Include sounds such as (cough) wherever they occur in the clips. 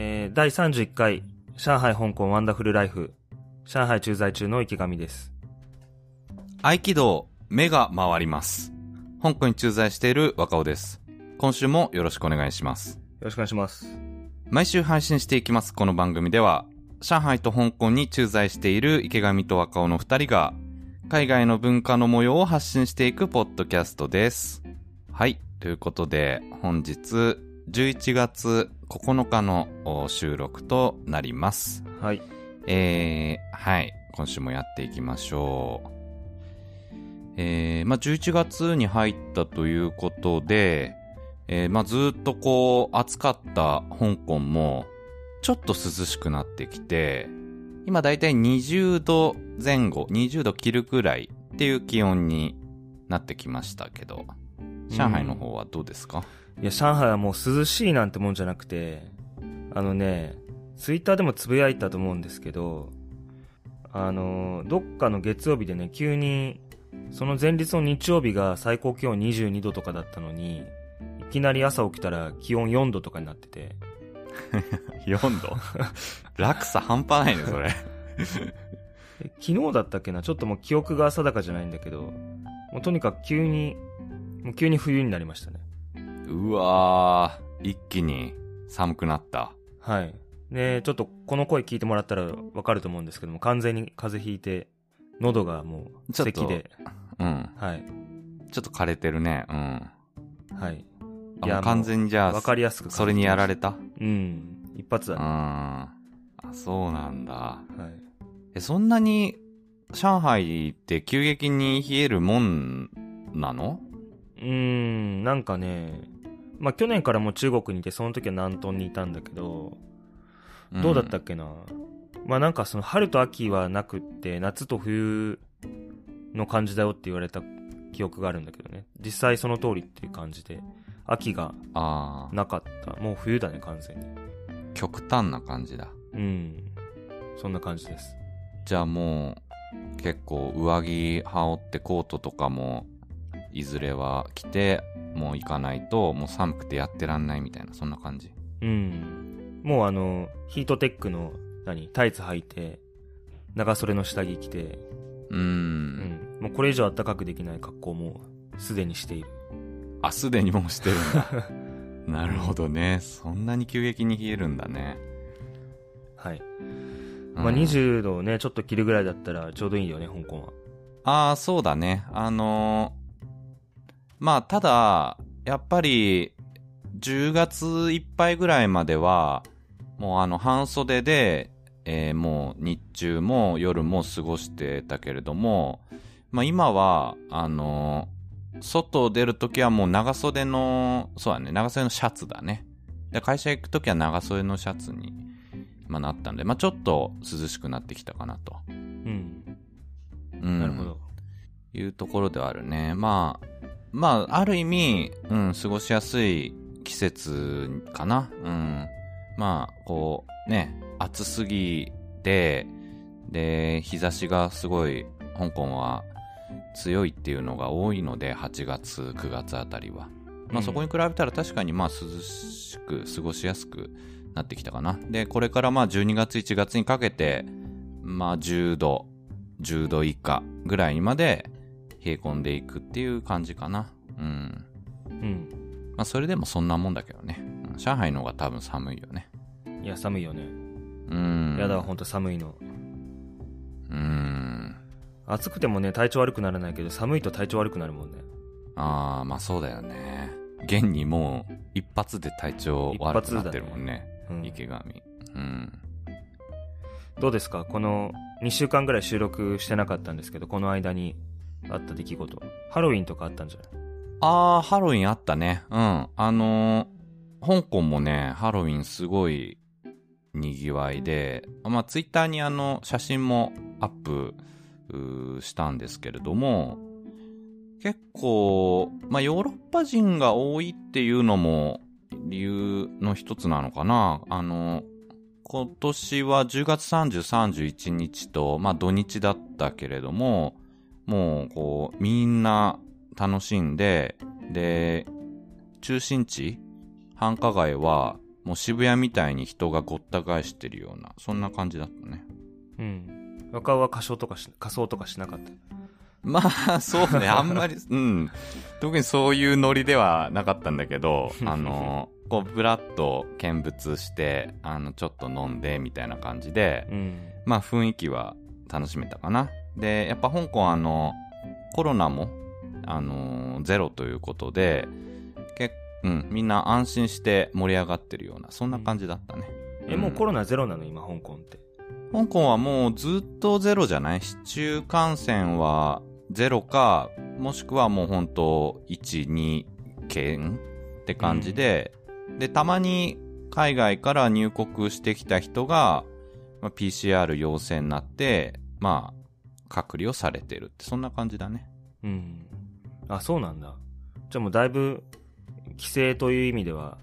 えー、第31回、上海香港ワンダフルライフ、上海駐在中の池上です。合気道、目が回ります。香港に駐在している若尾です。今週もよろしくお願いします。よろしくお願いします。毎週配信していきますこの番組では、上海と香港に駐在している池上と若尾の二人が、海外の文化の模様を発信していくポッドキャストです。はい。ということで、本日、11月9日のお収録となります。はい。えー、はい。今週もやっていきましょう。えー、まあ、11月に入ったということで、えー、まあ、ずっとこう、暑かった香港も、ちょっと涼しくなってきて、今だいたい20度前後、20度切るくらいっていう気温になってきましたけど、上海の方はどうですか、いや、上海はもう涼しいなんてもんじゃなくて、あのね、ツイッターでもつぶやいたと思うんですけど、あの、どっかの月曜日でね、急に、その前日の日曜日が最高気温22度とかだったのに、いきなり朝起きたら気温4度とかになってて、(laughs) ?4 度落差半端ないね、それ。(laughs) え昨日だったっけな？ちょっともう記憶が定かじゃないんだけど、もうとにかく急に、もう急に冬になりましたね。うわー、一気に寒くなった。はい。で、ちょっとこの声聞いてもらったらわかると思うんですけども、完全に風邪ひいて、喉がもう咳で、うん。はい。ちょっと枯れてるね。うん。はい。あもう完全にじゃあ、わかりやすくそれにやられた？うん。一発うん。だね。あ、そうなんだ。はい。え、そんなに、上海って急激に冷えるもんなの？うーん、なんかね、まあ、去年からもう中国にいて、その時は南東にいたんだけど、どうだったっけな、まあなんかその春と秋はなくって、夏と冬の感じだよって言われた記憶があるんだけどね。実際その通りっていう感じで、秋がなかった。もう冬だね、完全に。極端な感じだ。うん。そんな感じです。じゃあもう、結構上着羽織ってコートとかも、いずれは着て、もう行かないと、もう寒くてやってらんないみたいな、そんな感じ。うん。もうあの、ヒートテックの、何、タイツ履いて、長袖の下着着て、うー。うんん。もうこれ以上暖かくできない格好も、すでにしている。あ、すでにもうしてるんだ。(laughs) なるほどね。そんなに急激に冷えるんだね。はい。うんまあ、20度をね、ちょっと切るぐらいだったらちょうどいいよね、香港は。ああ、そうだね。あのーまあ、ただ、やっぱり、10月いっぱいぐらいまでは、もうあの、半袖で、えーもう日中も夜も過ごしてたけれども、まあ今は、あのー外出るときはもう長袖の、そうだね、長袖のシャツだね。で、会社行くときは長袖のシャツに、まあ、なったんで、まあちょっと涼しくなってきたかなと。うん。うん。なるほど。いうところではあるね。まあ、まあ、ある意味、うん、過ごしやすい季節かな。うん。まあ、こう、ね、暑すぎて、で、日差しがすごい、香港は強いっていうのが多いので、8月、9月あたりは。まあ、そこに比べたら確かにまあ、涼しく、過ごしやすくなってきたかな。で、これからまあ、12月、1月にかけて、まあ、10度、10度以下ぐらいにまで冷え込んでいくっていう感じかな。うん。うん。まあ、それでもそんなもんだけどね。うん上海の方が多分寒いよね。いや、寒いよね。うん。やだわ、ほんと寒いの。うん。暑くてもね、体調悪くならないけど、寒いと体調悪くなるもんね。ああ、まあそうだよね。現にもう、一発で体調悪くなってるもんね。うん。池上。うん。どうですか？この2週間ぐらい収録してなかったんですけど、この間にあった出来事。ハロウィンとかあったんじゃない？ああ、ハロウィンあったね。うん。あのー香港もね、ハロウィンすごい賑わいで、まあ、ツイッターにあの、写真もアップしたんですけれども、結構、まあ、ヨーロッパ人が多いっていうのも理由の一つなのかな。あの、今年は10月30、31日と、まあ、土日だったけれども、もう、こう、みんな楽しんで、で、中心地、繁華街は、もう渋谷みたいに人がごった返してるような、そんな感じだったね。うん。若尾は仮装とかし、仮装とかしなかった。(laughs) まあ、そうね、あんまり、うん。特にそういうノリではなかったんだけど、(laughs) あの、こう、ぶらっと見物して、あの、ちょっと飲んで、みたいな感じで、うん。まあ、雰囲気は楽しめたかな。で、やっぱ香港あの、コロナも、あの、ゼロということで、けうん、みんな安心して盛り上がってるような、そんな感じだったね。え、もうコロロナゼロなの今、香港って。香港はもうずっとゼロじゃない？市中感染はゼロか、もしくはもう本当1、2件って感じで、で、たまに海外から入国してきた人が、まあ、PCR 陽性になって、まあ、隔離をされてるって、そんな感じだね。うん。あ、そうなんだ。じゃあもうだいぶ、規制という意味では、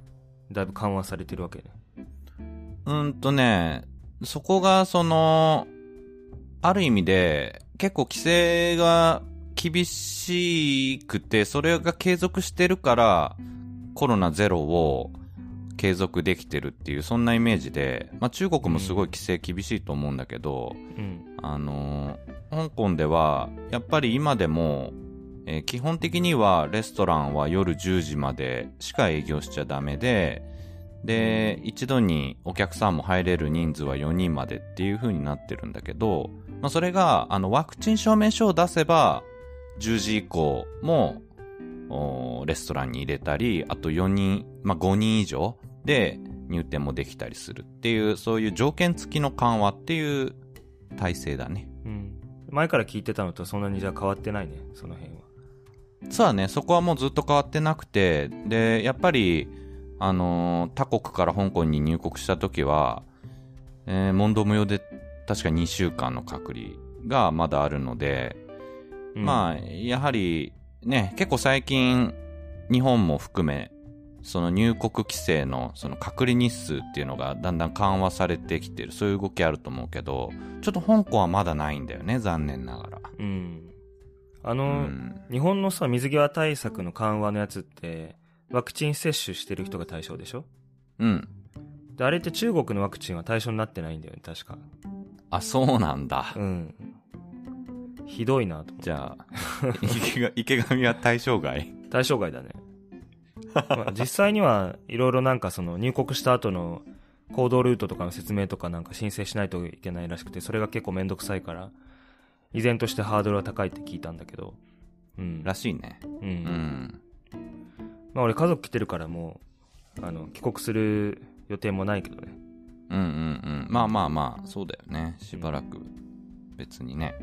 だいぶ緩和されてるわけね。うんとね、そこがその、ある意味で結構規制が厳しくて、それが継続してるから、コロナゼロを継続できてるっていう、そんなイメージで、まあ中国もすごい規制厳しいと思うんだけど、うん。あの、香港では、やっぱり今でも、えー基本的にはレストランは夜10時までしか営業しちゃダメで、で、一度にお客さんも入れる人数は4人までっていう風になってるんだけど、まあそれが、あの、ワクチン証明書を出せば、10時以降も、レストランに入れたり、あと4人、まあ5人以上で入店もできたりするっていう、そういう条件付きの緩和っていう体制だね。うん。前から聞いてたのとそんなにじゃあ変わってないね、その辺は。そうだね、そこはもうずっと変わってなくて、で、やっぱり、あのー他国から香港に入国した時は、えー問答無用で確か2週間の隔離がまだあるので、うんまあ、やはり、ね、結構最近、日本も含め、その入国規制のその隔離日数っていうのがだんだん緩和されてきてる、そういう動きあると思うけど、ちょっと香港はまだないんだよね、残念ながら。うん。あうの、ん。日本のさ、水際対策の緩和のやつって、ワクチン接種してる人が対象でしょ？うん。で、あれって中国のワクチンは対象になってないんだよね、確か。あ、そうなんだ。うん。ひどいなと思って。じゃあ、池上 (laughs) は対象外？対象外だね。まあ実際にはいろいろなんかその入国した後の行動ルートとかの説明とかなんか申請しないといけないらしくて、それが結構めんどくさいから、依然としてハードルは高いって聞いたんだけど。うん。らしいね。う。うんん。まあ俺家族来てるからもう、あの、帰国する予定もないけどね。うんうんうん。まあまあまあ、そうだよね。しばらく、別にね、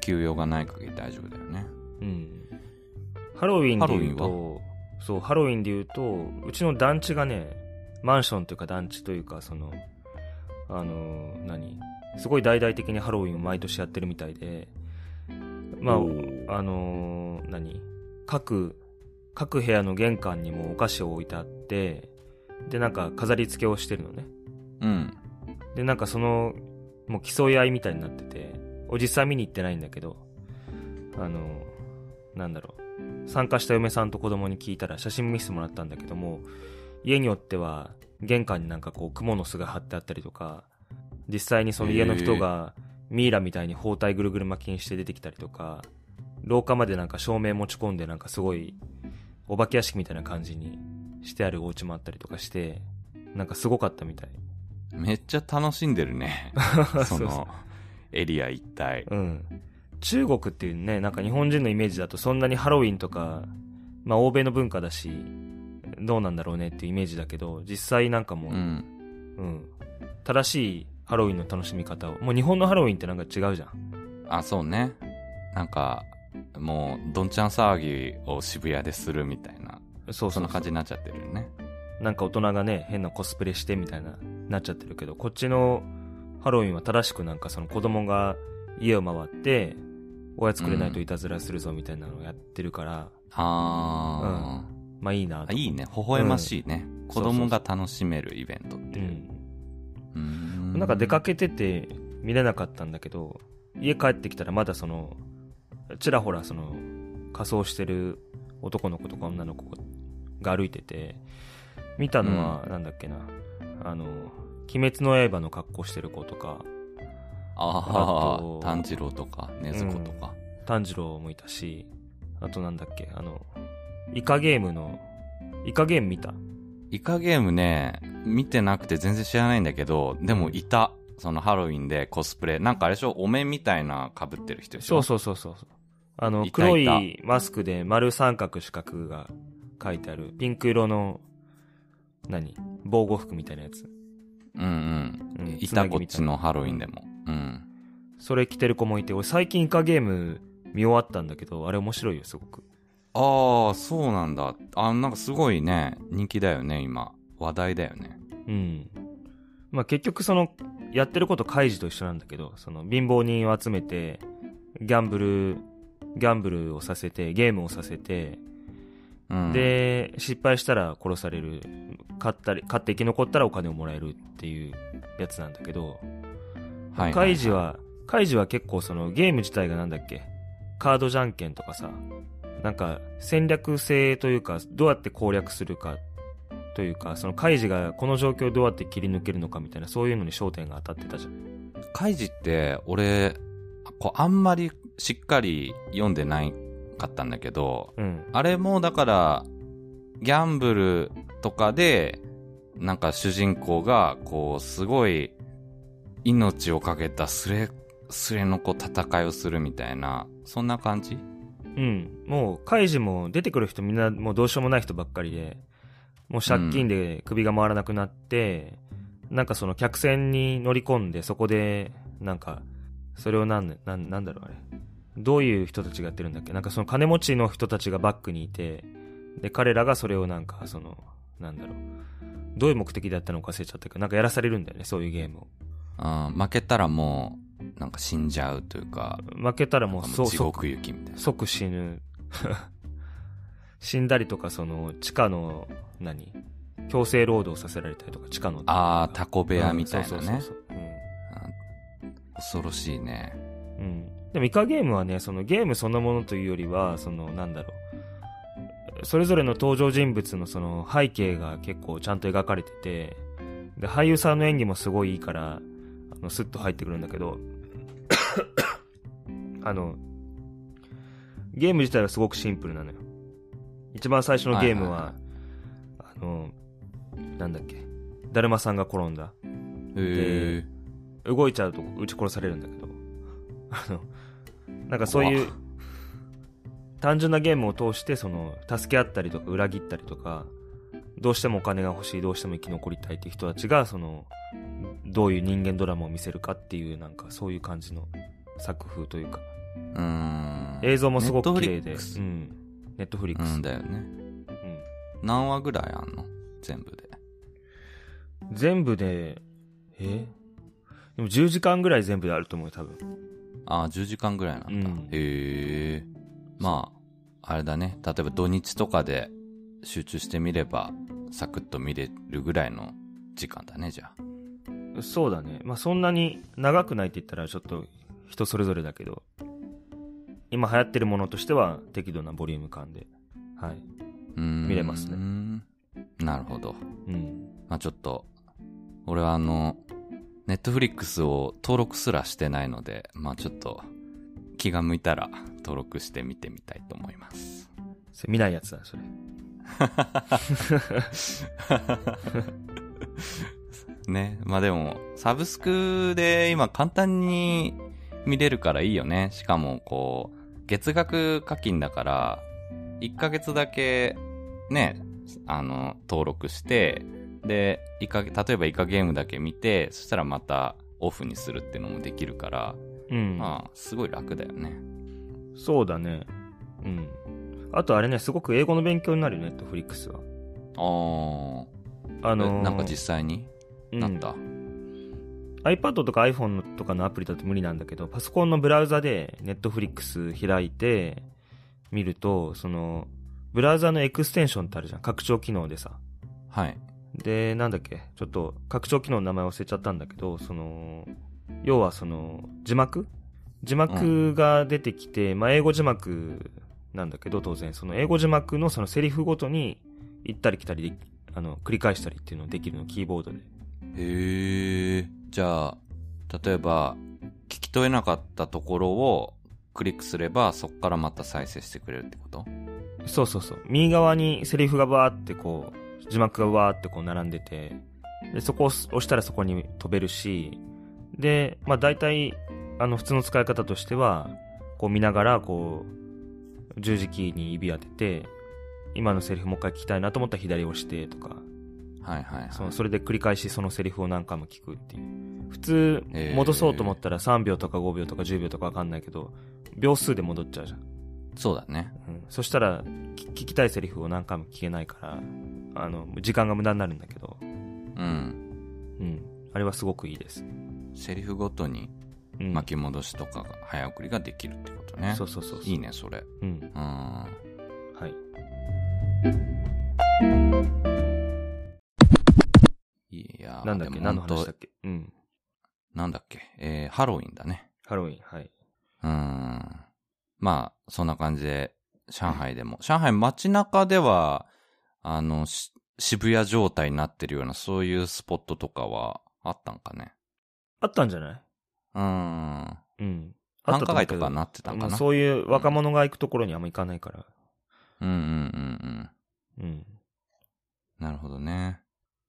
休養がない限り大丈夫だよね。うん。ハロウィンで言うと、そう、ハロウィンで言うと、うちの団地がね、マンションというか団地というか、その、あのー何すごい大々的にハロウィンを毎年やってるみたいで、まあ、あのー何各、各部屋の玄関にもお菓子を置いてあって、で、なんか飾り付けをしてるのね。うん。で、なんかその、もう競い合いみたいになってて、お実際見に行ってないんだけど、あの、なんだろう、参加した嫁さんと子供に聞いたら写真見せてもらったんだけども、家によっては玄関になんかこう、蜘蛛の巣が張ってあったりとか、実際にその家の人がミイラみたいに包帯ぐるぐる巻きにして出てきたりとか、廊下までなんか照明持ち込んでなんかすごい、お化け屋敷みたいな感じにしてあるお家もあったりとかして、なんかすごかったみたい。めっちゃ楽しんでるね。(laughs) その、エリア一帯。うん。中国っていうね、なんか日本人のイメージだとそんなにハロウィンとか、まあ欧米の文化だし、どうなんだろうねっていうイメージだけど、実際なんかもう、ううん、ん。正しいハロウィンの楽しみ方を、もう日本のハロウィンってなんか違うじゃん。あ、そうね。なんか、もう、どんちゃん騒ぎを渋谷でするみたいな、そうそうそんな感じになっちゃってるよね。なんか大人がね、変なコスプレしてみたいな、なっちゃってるけど、こっちのハロウィンは正しくなんかその子供が家を回って、おやつくれないといたずらするぞみたいなのをやってるから、あまあいいな。いいね。微笑ましいね。ん子供が楽しめるイベントっていう。うん。なんか出かけてて見れなかったんだけど、家帰ってきたらまだその、ちらほらその、仮装してる男の子とか女の子が歩いてて、見たのは、なんだっけな。あの、鬼滅の刃の格好してる子とか、ああ炭治郎とか、禰豆子とか。炭治郎もいたし、あとなんだっけ、あの、イカゲームの、イカゲーム見た？イカゲームね、見てなくて全然知らないんだけど、でもいた。そのハロウィンでコスプレ。なんかあれでしょ？お面みたいな被ってる人でしょ？そうそうそうそう。あの、いた黒いたいマスクで丸三角四角が書いてある、ピンク色の、何？防護服みたいなやつ。うんうん。うんいたこっちのハロウィンでも。うん。それ着てる子もいて、俺最近イカゲーム見終わったんだけど、あれ面白いよ、すごく。ああ、そうなんだ。あ、なんかすごいね、人気だよね、今。話題だよね。うん。まあ結局その、やってることカイジと一緒なんだけど、その貧乏人を集めて、ギャンブル、ギャンブルをさせて、ゲームをさせて、うん。、で、失敗したら殺される。勝ったり、勝って生き残ったらお金をもらえるっていうやつなんだけど、はい。カイジは、カイジは結構そのゲーム自体がなんだっけ？カードじゃんけんとかさ、なんか戦略性というか、どうやって攻略するかというか、そのカイジがこの状況をどうやって切り抜けるのかみたいな、そういうのに焦点が当たってたじゃん。カイジって、俺、こう、あんまりしっかり読んでないかったんだけど、うん。あれもだから、ギャンブルとかで、なんか主人公が、こう、すごい、命をかけたスレ、スレのこう戦いをするみたいな、そんな感じ？うん。もう、カイジも出てくる人みんなもうどうしようもない人ばっかりで、もう借金で首が回らなくなって、なんかその客船に乗り込んで、そこで、なんか、それをなん、なん、なんだろうあれ。どういう人たちがやってるんだっけ？なんかその金持ちの人たちがバックにいて、で、彼らがそれをなんか、その、なんだろう。どういう目的だったのか忘れちゃったけど、なんかやらされるんだよね、そういうゲームを。うん、負けたらもう、なんか死んじゃうというか、負けたらもう、そ地獄行きみたいな。即死ぬ。(laughs) 死んだりとか、その、地下の、何？強制労働させられたりとか、地下の。ああ、タコ部屋みたいなね。うんそうそうそう恐ろしいね。うん。うん。でも、イカゲームはね、そのゲームそのものというよりは、その、なんだろう。それぞれの登場人物のその背景が結構ちゃんと描かれてて、で、俳優さんの演技もすごいいいから、スッと入ってくるんだけど、(coughs) あの、ゲーム自体はすごくシンプルなのよ。一番最初のゲームは、はいはいあの、なんだっけ、だるまさんが転んだ。へえ。動いちゃうと撃ち殺されるんだけど、あの、なんかそういう、単純なゲームを通して、その、助け合ったりとか、裏切ったりとか、どうしてもお金が欲しい、どうしても生き残りたいっていう人たちが、その、どういう人間ドラマを見せるかっていう、なんかそういう感じの作風というか、うーん。映像もすごく綺麗で。ネットフリックス。うんだよね。うん何話ぐらいあんの？全部で。全部で、え？でも10時間ぐらい全部であると思うよ、多分。ああ、10時間ぐらいなんだ。うんへえ。まあ、あれだね。例えば土日とかで集中してみれば、サクッと見れるぐらいの時間だね、じゃあ。そうだね。まあそんなに長くないって言ったらちょっと人それぞれだけど、今流行ってるものとしては適度なボリューム感で、はい。見れますねなるほど。うん。まあちょっと、俺はあの、ネットフリックスを登録すらしてないので、まあちょっと、気が向いたら登録して見てみたいと思います。それ見ないやつだ、それ。(laughs) ね。まあでも、サブスクで今簡単に見れるからいいよね。しかも、こう、月額課金だから、1ヶ月だけ、ね、あの、登録して、で、イカ、例えばイカゲームだけ見て、そしたらまたオフにするっていうのもできるから、うん。まあ、すごい楽だよね。そうだね。うん。あとあれね、すごく英語の勉強になるよ、ネットフリックスは。ああ、あのーなんか実際に？なった。iPad とか iPhone とかのアプリだと無理なんだけど、パソコンのブラウザで Netflix 開いて見ると、その、ブラウザのエクステンションってあるじゃん。拡張機能でさ。はい。で、なんだっけ、ちょっと拡張機能の名前忘れちゃったんだけど、その、要はその、字幕？字幕が出てきて、まあ英語字幕なんだけど、当然、その英語字幕のそのセリフごとに行ったり来たりであの、繰り返したりっていうのできるの、キーボードで。へえ。じゃあ、例えば、聞き取れなかったところをクリックすれば、そこからまた再生してくれるってこと？そうそうそう。右側にセリフがバーってこう、字幕がバーってこう並んでて、で、そこを押したらそこに飛べるし、で、まあ大体、あの、普通の使い方としては、こう見ながら、こう、十字キーに指当てて、今のセリフもう一回聞きたいなと思ったら左押してとか、はいはい、はい。そのそれで繰り返しそのセリフを何回も聞くっていう。普通戻そうと思ったら3秒とか5秒とか10秒とかわかんないけど、秒数で戻っちゃうじゃん。そうだね。うん、そしたら、き聞きたいセリフを何回も聞けないから、あの、時間が無駄になるんだけど、うん。うん。あれはすごくいいです。セリフごとにうん。巻き戻しとかが早送りができるってことね。そうそうそうそう。いいね、それ。うん。うん。はい。やーなんだっけ？何の話だっけ？うん。なんだっけ？えー、ハロウィンだね。ハロウィン、はい。うーん。まあ、そんな感じで、上海でも。上海街中では、あの、し渋谷状態になってるような、そういうスポットとかはあったんかね？あったんじゃない？うーん。うん。あった繁華街とかなってたんかな？そういう若者が行くところにあんま行かないから。うんうんうんうん。うん。なるほどね。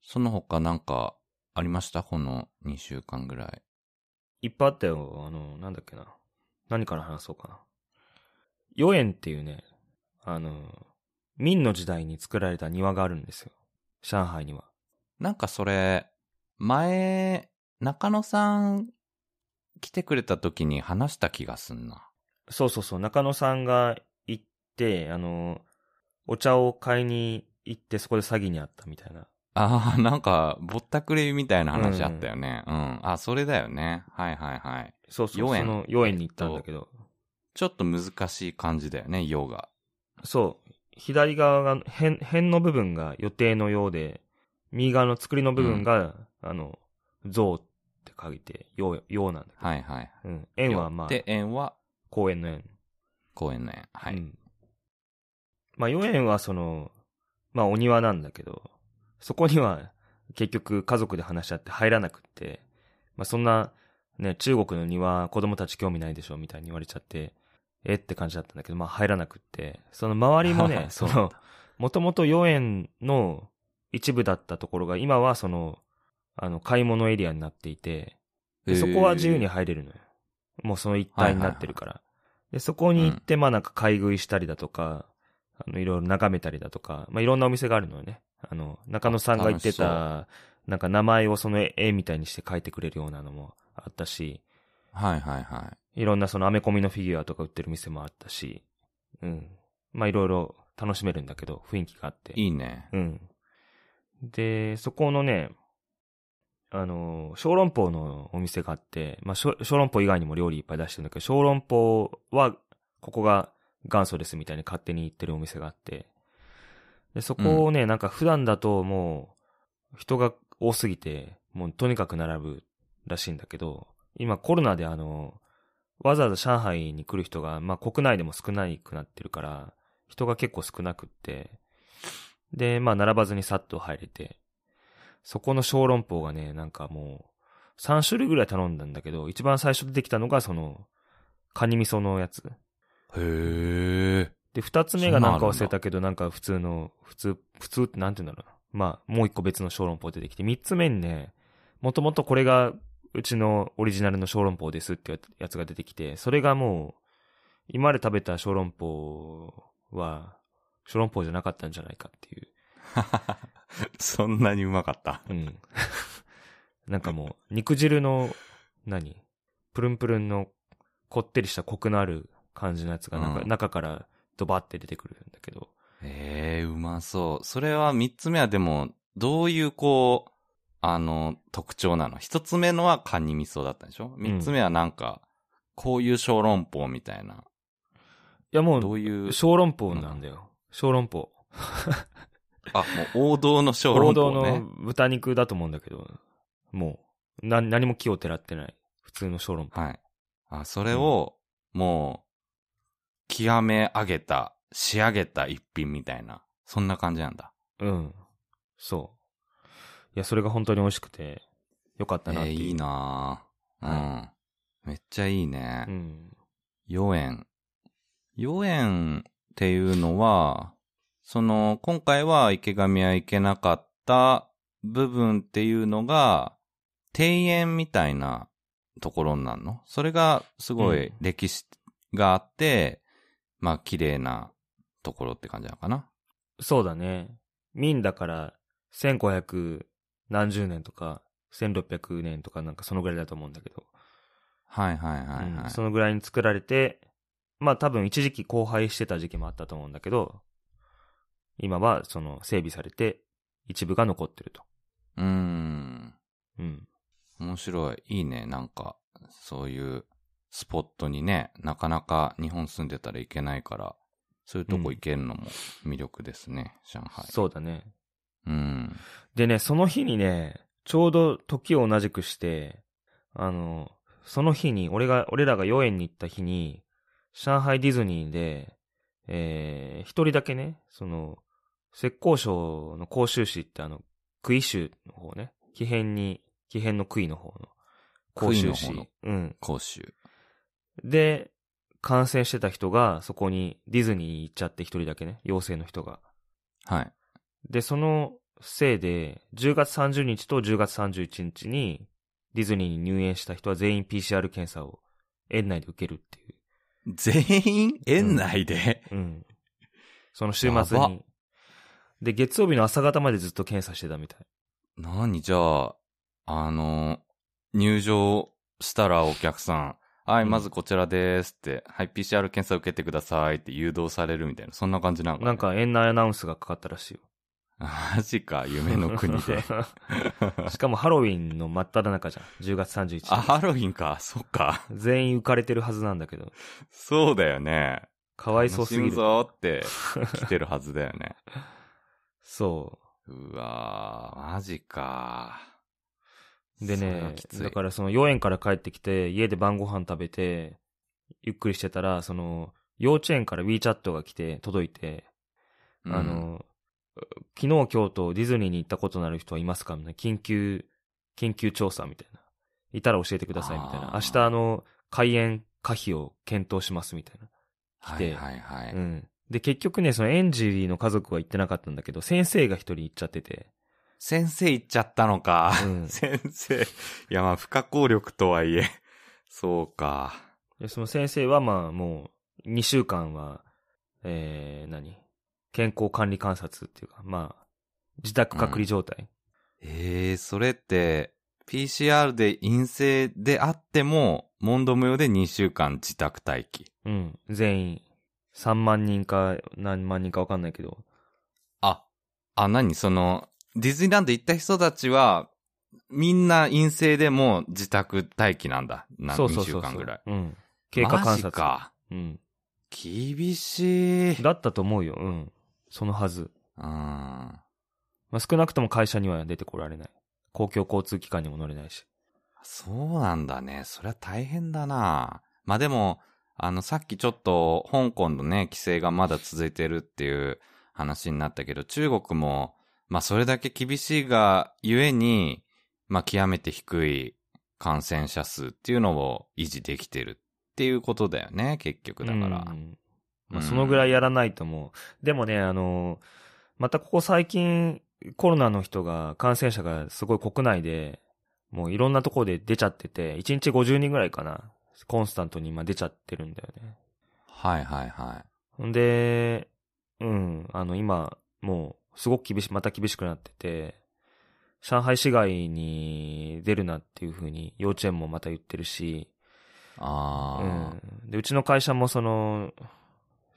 その他なんかありました？この2週間ぐらい。いっぱいあったよ。あの、なんだっけな。何から話そうかな。四園っていうね、あの、明の時代に作られた庭があるんですよ。上海には。なんかそれ、前、中野さん来てくれた時に話した気がすんな。そうそうそう、中野さんが行って、あの、お茶を買いに行ってそこで詐欺にあったみたいな。ああ、なんか、ぼったくりみたいな話あったよね。うん、あ、それだよね。はいはいはい。そうそう、その四園に行ったんだけど。ちょっと難しい感じだよね、ヨガ。そう、左側が、辺、辺の部分が予定のようで、右側の作りの部分が、あの、像って書いて、よう、ようなんだけど。はいはい。うん。円はまあ、で、円は？公園の円。公園の円。はい。うん。まあ、四園はその、まあ、お庭なんだけど、そこには結局家族で話し合って入らなくって、まあ、そんな、ね、中国の庭子供たち興味ないでしょみたいに言われちゃって、えって感じだったんだけど、まあ、入らなくって、その周りもね、(laughs) その、もともと四園の一部だったところが、今はその、あの、買い物エリアになっていて、でそこは自由に入れるのよ。もうその一体になってるから。で、そこに行って、まあなんか買い食いしたりだとか、あの、いろいろ眺めたりだとか、まあいろんなお店があるのよね。あの、中野さんが言って楽た、なんか名前をその絵絵みたいにして書いてくれるようなのもあったし、はいはいはい。いろんなそのアメコミのフィギュアとか売ってる店もあったし、うん。まあいろいろ楽しめるんだけど、雰囲気があって。いいね。うん。で、そこのね、あの、小籠包のお店があって、まあ、小小籠包以外にも料理いっぱい出してるんだけど、小籠包は、ここが元祖ですみたいに勝手に言ってるお店があって、で、そこをね、なんか普段だともう、人が多すぎて、もうとにかく並ぶらしいんだけど、今コロナであの、わざわざ上海に来る人が、まあ、国内でも少なくなってるから、人が結構少なくって、で、まあ、並ばずにさっと入れて、そこの小籠包がね、なんかもう、3種類ぐらい頼んだんだけど、一番最初出てきたのが、その、カニ味噌のやつ。へえ。で、二つ目がなんか忘れたけど、なんか普通の、普通、普通ってなんて言うんだろうな。まあ、もう一個別の小籠包出てきて、三つ目にね、もともとこれが、うちのオリジナルの小籠包ですってやつが出てきて、それがもう、今まで食べた小籠包は、小籠包じゃなかったんじゃないかっていう。(laughs) そんなにうまかった。うん。なんかもう、肉汁の、何？プルンプルンの、こってりしたコクのある感じのやつが、なんか、うん中からドバって出てくるんだけど。ええうまそう。それは三つ目はでも、どういうこう、あの、特徴なの？一つ目のはカニ味噌だったでしょ？三つ目はなんか、こういう小籠包みたいな。いやもう、どういう、小籠包なんだよ。小籠包。(laughs) あ、もう王道の小籠王道包ねの。豚肉だと思うんだけど、もう、な、何も気をてらってない。普通の小籠包。はい。あ、それを、もう、極め上げた、仕上げた一品みたいな。そんな感じなんだ。うん。そう。いや、それが本当に美味しくて、よかったなっていう。えーいいなぁ。うん。めっちゃいいね。うん。4円。4円っていうのは、その、今回は池上は行けなかった部分っていうのが、庭園みたいなところになるの？それがすごいうん歴史があって、まあ綺麗なところって感じなのかな？そうだね。明だから、1500何十年とか、1600年とかなんかそのぐらいだと思うんだけど。はいはいはいはい。うんそのぐらいに作られて、まあ多分一時期荒廃してた時期もあったと思うんだけど、今はその整備されて一部が残ってると。うーん。うん。面白い。いいね。なんか、そういうスポットにね、なかなか日本住んでたら行けないから、そういうとこ行けるのも魅力ですね、上海。そうだね。うん。でね、その日にね、ちょうど時を同じくして、あの、その日に、俺が、俺らが4円に行った日に、上海ディズニーで、えー、一人だけね、その、浙江省の甲州市ってあの、杭州の方ね、木偏に、木偏の杭の方の、甲州市。うん。甲州。で、感染してた人が、そこにディズニーに行っちゃって一人だけね、陽性の人が。はい。で、そのせいで、10月30日と10月31日に、ディズニーに入園した人は全員 PCR 検査を園内で受けるっていう。全員？園内で、うん。その週末に。で、月曜日の朝方までずっと検査してたみたい。何？じゃあ、あの、入場したらお客さん、はい、うんまずこちらですって、はい、PCR 検査受けてくださいって誘導されるみたいな、そんな感じなのか、ね、なんか園内アナウンスがかかったらしいよ。マジか、夢の国で。(laughs) しかもハロウィンの真っ只中じゃん。10月31日。あ、ハロウィンか、そっか。全員浮かれてるはずなんだけど。そうだよね。かわいそうすぎる。ぞーって来てるはずだよね。(laughs) そうわー、マジか。う。でねだからその4園から帰ってきて、家で晩ご飯食べて、ゆっくりしてたら、その、幼稚園から WeChat が来て、届いて、うんあ、の、昨日今日とディズニーに行ったことのある人はいますかみたいな。緊急、緊急調査みたいな。いたら教えてくださいみたいな。明日あの、開園可否を検討しますみたいな。来てはいはいはい。うん。で、結局ね、そのエンジェリーの家族は行ってなかったんだけど、先生が一人行っちゃってて。先生行っちゃったのか。うん先生。いや、まあ、不可抗力とはいえ。そうか。で、その先生はまあもう、2週間は、えー、何？健康管理観察っていうか、まあ、自宅隔離状態。ええそれって、PCR で陰性であっても、モンド無用で2週間自宅待機。うん。全員、3万人か何万人かわかんないけど。あ、あ、何？その、ディズニーランド行った人たちは、みんな陰性でも自宅待機なんだ。な2そうそうそうそう。週間ぐらい。うん。経過観マジ察。か。うん。厳しい。だったと思うよ。うん。そのはず。うん。まあ、少なくとも会社には出てこられない。公共交通機関にも乗れないし。そうなんだね。そりゃ大変だな。まあでも、あの、さっきちょっと、香港のね、規制がまだ続いてるっていう話になったけど、中国も、まあそれだけ厳しいがゆえに、まあ極めて低い感染者数っていうのを維持できてるっていうことだよね、結局だから。うんまあ、うんそのぐらいやらないともう。でもね、あの、またここ最近、コロナの人が、感染者がすごい国内で、もういろんなところで出ちゃってて、1日50人ぐらいかな。コンスタントに今出ちゃってるんだよね。はいはいはい。ほんで、うん、あの今、もう、すごく厳しい、また厳しくなってて、上海市外に出るなっていう風に幼稚園もまた言ってるし、あうん。で、うちの会社もその、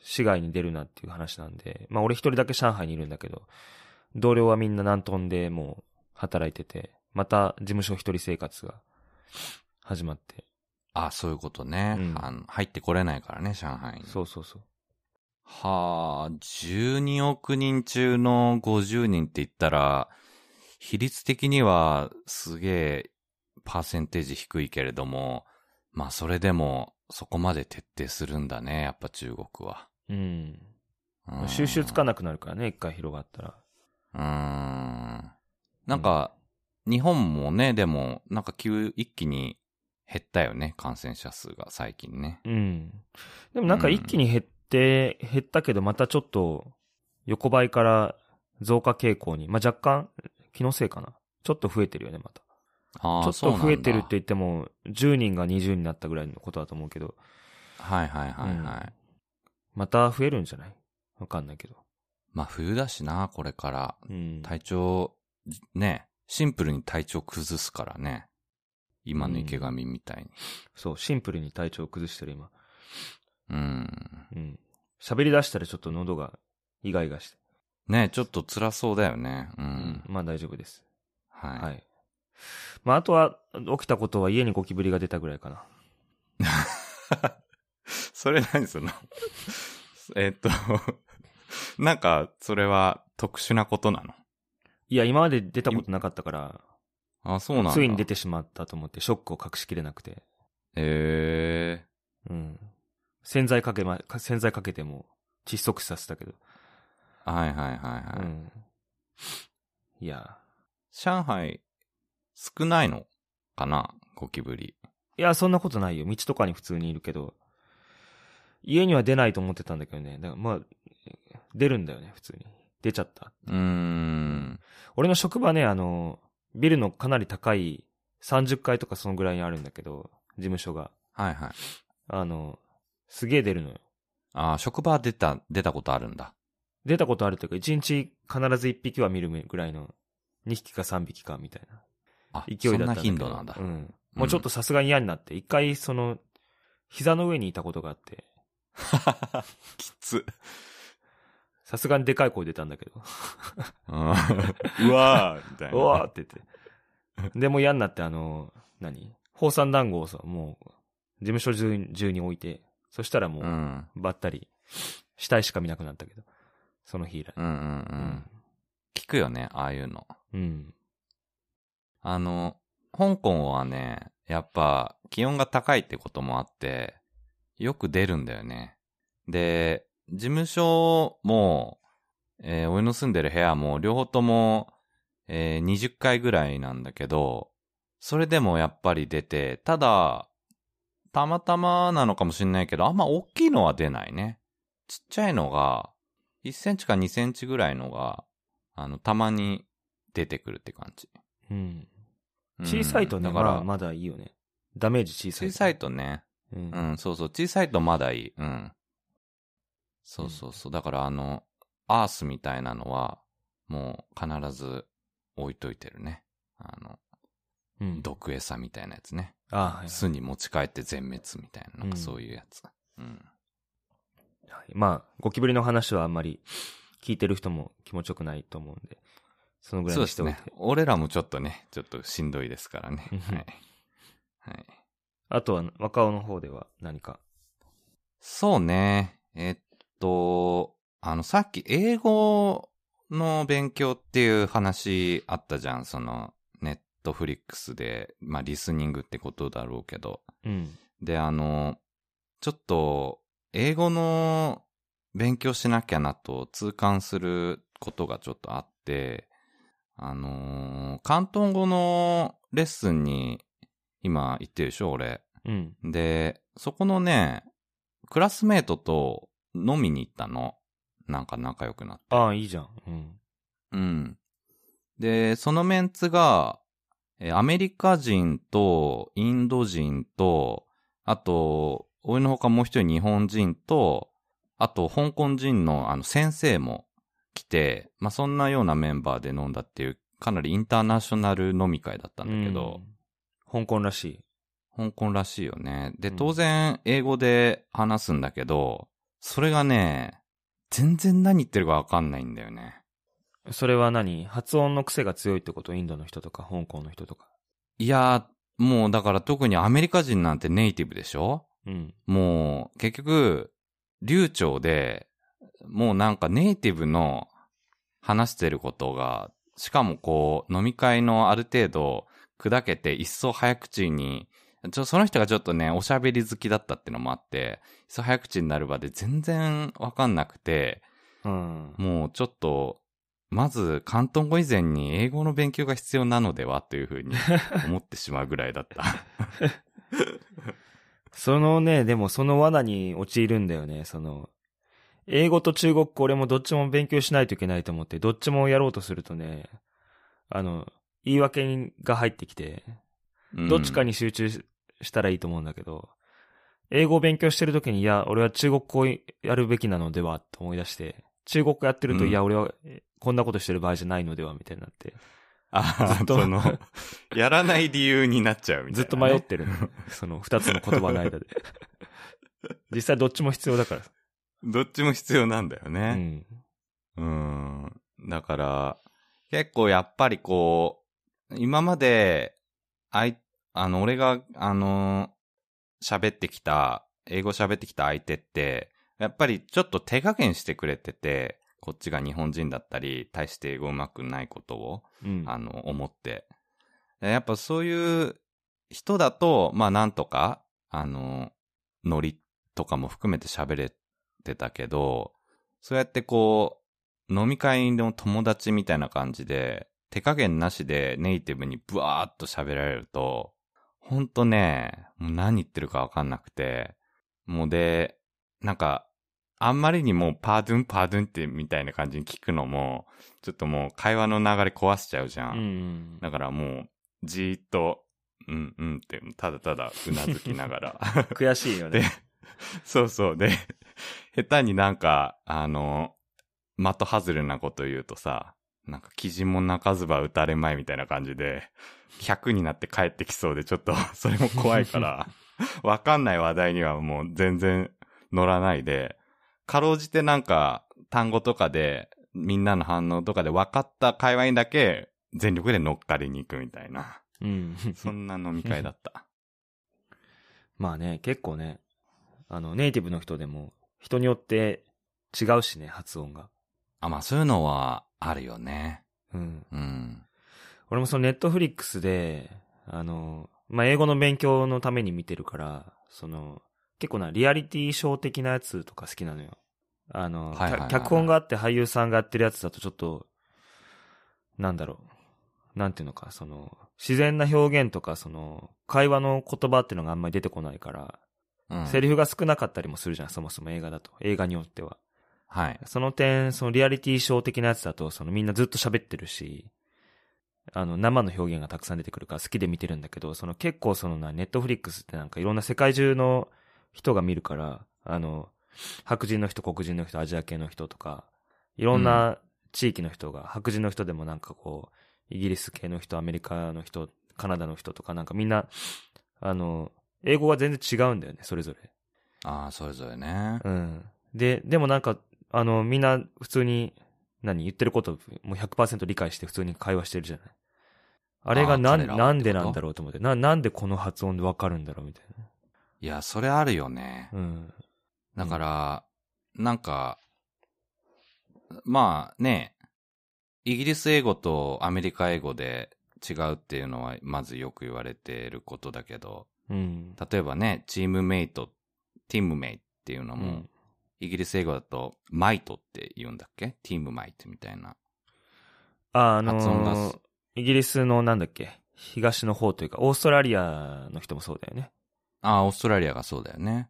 市外に出るなっていう話なんで、まあ俺一人だけ上海にいるんだけど、同僚はみんな南東でもう働いてて、また事務所一人生活が始まって。あ。あ、そういうことね。うん入ってこれないからね、上海に。そうそうそう。はあ、12億人中の50人って言ったら、比率的にはすげえパーセンテージ低いけれども、まあそれでもそこまで徹底するんだね、やっぱ中国は。うん。うん収集つかなくなるからね、一回広がったら。うーん。なんか、日本もね、でも、なんか急、一気に減ったよね、感染者数が最近ね。うん。でもなんか一気に減って、減ったけど、またちょっと、横ばいから増加傾向に、まあ、若干、気のせいかな。ちょっと増えてるよね、また。ああ、ちょっと増えてるって言っても、10人が20になったぐらいのことだと思うけど、はいはいはいはい。また増えるんじゃない？わかんないけど。まあ冬だしな、これから。うん。体調、ね、シンプルに体調崩すからね。今の池上みたいに。そう、シンプルに体調を崩してる今。うん。うん。喋り出したらちょっと喉がイガイガして。ね、ちょっと辛そうだよね。う。うんまあ大丈夫です。はい。はい。まああとは、起きたことは家にゴキブリが出たぐらいかな。(laughs) それ何その？(laughs) えっと、(laughs) なんか、それは特殊なことなの？いや、今まで出たことなかったから、あ、そうなんだ。ついに出てしまったと思って、ショックを隠しきれなくて。えうん。洗剤かけま、か洗剤かけても窒息死させたけど。ー。はいはいはいはい。うん。いや。上海、少ないのかな？ゴキブリ。いや、そんなことないよ。道とかに普通にいるけど。家には出ないと思ってたんだけどね。だからまあ、出るんだよね、普通に。出ちゃった。うーん。俺の職場ね、あの、ビルのかなり高い30階とかそのぐらいにあるんだけど、事務所が。はいはい。あの、すげえ出るのよ。あー職場出た、出たことあるんだ。出たことあるというか、1日必ず1匹は見るぐらいの、2匹か3匹かみたいなあ、勢いだったんだ。そんな頻度なんだ。うん。もうちょっとさすがに嫌になって、一回その、膝の上にいたことがあって、(laughs) きつ。さすがにでかい声出たんだけど、うわーみたいな。うわーって言って。でもう嫌になって、あの、何？放散団子をさ、もう、事務所中中に置いて、そしたらもう、うん。ばったり、死体しか見なくなったけど、その日以来。うんうんうん。聞くよね、ああいうの。うん。あの、香港はね、やっぱ気温が高いってこともあって、よく出るんだよね。で、事務所も、えー俺の住んでる部屋も両方とも、えー20回ぐらいなんだけど、それでもやっぱり出て、ただ、たまたまなのかもしれないけど、あんま大きいのは出ないね。ちっちゃいのが、1センチか2センチぐらいのが、あの、たまに出てくるって感じ。うん。うん小さいとね、だから、まあまだいいよね。ダメージ小さい。小さいとね、うん。うん、そうそう、小さいとまだいい。うん。そうそうそう。だからあの、アースみたいなのは、もう必ず置いといてるね。あの、うん。毒餌みたいなやつね。あ巣に持ち帰って全滅みたいな、なんかうんそういうやつ。うん。はいまあ、ゴキブリの話はあんまり聞いてる人も気持ちよくないと思うんで、そのぐらいそうですにしておいて。ね。俺らもちょっとね、ちょっとしんどいですからね。うんはい。はい。あとは、若尾の方では何か？そうね。えっと、あの、さっき英語の勉強っていう話あったじゃん。その、トフリックスで、まあ、リスニングってことだろうけど。うん。で、あの、ちょっと、英語の勉強しなきゃなと痛感することがちょっとあって、あのー、広東語のレッスンに今行ってるでしょ、俺。うん。で、そこのね、クラスメートと飲みに行ったの。なんか仲良くなって。ああ、いいじゃん。うん。うん。で、そのメンツが、えーアメリカ人とインド人と、あと、俺の他もう一人日本人と、あと香港人のあの先生も来て、まあ、そんなようなメンバーで飲んだっていう、かなりインターナショナル飲み会だったんだけど、うん、香港らしい。香港らしいよね。で、うん当然、英語で話すんだけど、それがね、全然何言ってるかわかんないんだよね。それは何？発音の癖が強いってこと？インドの人とか、香港の人とか。いやー、もうだから特にアメリカ人なんてネイティブでしょ？うん。もう、結局、流暢で、もうなんかネイティブの話してることが、しかもこう、飲み会のある程度砕けて一層早口に、ちょ、その人がちょっとね、おしゃべり好きだったってのもあって、一層早口になる場で全然わかんなくて、うん。もうちょっと、まず、関東語以前に英語の勉強が必要なのではというふうに (laughs) 思ってしまうぐらいだった。(laughs) そのね、でもその罠に陥るんだよね、その、英語と中国語俺もどっちも勉強しないといけないと思って、どっちもやろうとするとね、あの、言い訳が入ってきて、どっちかに。に集中ししたらいいと思うんだけど、英語を勉強してるときに、いや、俺は中国語をやるべきなのではと思い出して、中国語やってると、うんいや、俺はえこんなことしてる場合じゃないのではみたいになって、あずっとその、やらない理由になっちゃうみたいな、ね。ずっと迷ってる (laughs) の。その二つの言葉の間で。実際どっちも必要だから。どっちも必要なんだようね。ん。うん。だから、結構やっぱりこう、今まで、あい、あの、俺が、あの、喋ってきた、英語喋ってきた相手って、やっぱりちょっと手加減してくれてて、こっちが日本人だったり、大して英語上手くないことを、うん。あの、思って。でやっぱそういう人だと、まあなんとか、あの、ノリとかも含めて喋れてたけど、そうやってこう、飲み会の友達みたいな感じで、手加減なしでネイティブにブワーっと喋られると、ほんとね、もう何言ってるかわかんなくて、もうで、なんか、あんまりにもパードゥンパードゥンってみたいな感じに聞くのも、ちょっともう会話の流れ壊しちゃうじゃ。うんん。だからもう、じーっと、うんうんって、ただただうなずきながら。(laughs) 悔しいよでね。、そうそう。で、下手になんか、あの、的外れなこと言うとさ、なんか、記事も泣かずば打たれまいみたいな感じで、100になって帰ってきそうで、ちょっと、それも怖いから、(laughs) わかんない話題にはもう全然乗らないで、かろうじてなんか、単語とかで、みんなの反応とかで分かった会話にだけ、全力で乗っかりに行くみたいな、うん。そんな飲み会だった。(laughs) まあね、結構ね、あの、ネイティブの人でも、人によって違うしね、発音が。あ、まあそういうのはあるよね。うん。うん。俺もそのネットフリックスで、あの、まあ、英語の勉強のために見てるから、その、結構な、リアリティショー的なやつとか好きなのよ。あの、はいはいはいはい脚本があって俳優さんがやってるやつだとちょっと、なんだろう。なんていうのか、その、自然な表現とか、その、会話の言葉っていうのがあんまり出てこないから、うん、セリフが少なかったりもするじゃん、そもそも映画だと。映画によっては。はい。その点、そのリアリティショー的なやつだと、そのみんなずっと喋ってるし、あの、生の表現がたくさん出てくるから好きで見てるんだけど、その結構そのな、ネットフリックスってなんかいろんな世界中の人が見るから、あの、白人の人、黒人の人、アジア系の人とか、いろんな地域の人が、白人の人でもなんかこう、イギリス系の人、アメリカの人、カナダの人とかなんかみんな、あの、英語が全然違うんだよね、それぞれ。ああ、それぞれね。うん。で、でもなんか、あの、みんな普通に、何言ってることもう100%理解して普通に会話してるじゃない。あれがなん、なんでなんだろうと思って、な、なんでこの発音でわかるんだろうみたいいや、それあるよね。な。うん。だから、なんか、まあね、イギリス英語とアメリカ英語で違うっていうのはまずよく言われていることだけど、うん。例えばね、チームメイト、ティームメイトっていうのも、うん。イギリス英語だとマイトって言うんだっけ？ティームマイトみたいな。あ、あのーイギリスのなんだっけ、東の方というか、オーストラリアの人もそうだよね。ああ、オーストラリアがそうだよね。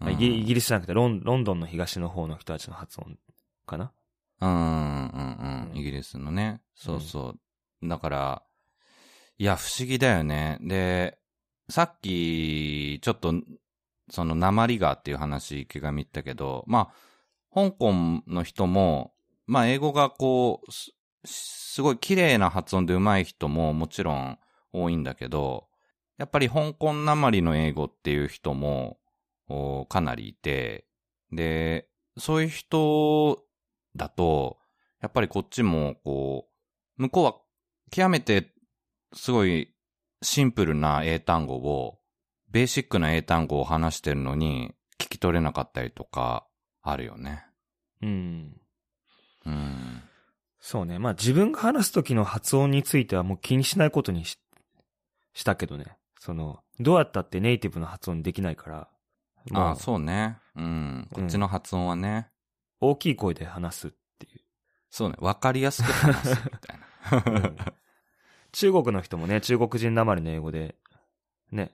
あイギイギリスじゃなくてロン、ロンドンの東の方の人たちの発音かな？うん、うん、うんう。んイギリスのね。そうそう。だから、いや、不思議だよね。で、さっき、ちょっと、その、鉛がっていう話、池上言ったけど、まあ、香港の人も、まあ、英語がこう、すすごい綺麗な発音で上手い人ももちろん多いんだけど、やっぱり香港鉛の英語っていう人も、おかなりいて、で、そういう人だと、やっぱりこっちも、こう、向こうは極めてすごいシンプルな英単語を、ベーシックな英単語を話してるのに聞き取れなかったりとかあるよね。うん。うん。そうね。まあ自分が話す時の発音についてはもう気にしないことにししたけどね。その、どうやったってネイティブの発音できないから。ああ、う。そうね。うん。こっちの発音はね。大きい声で話すっていう。そうね、わかりやすく話すみたいな。うん中国の人もね、中国人なまりの英語で、ね、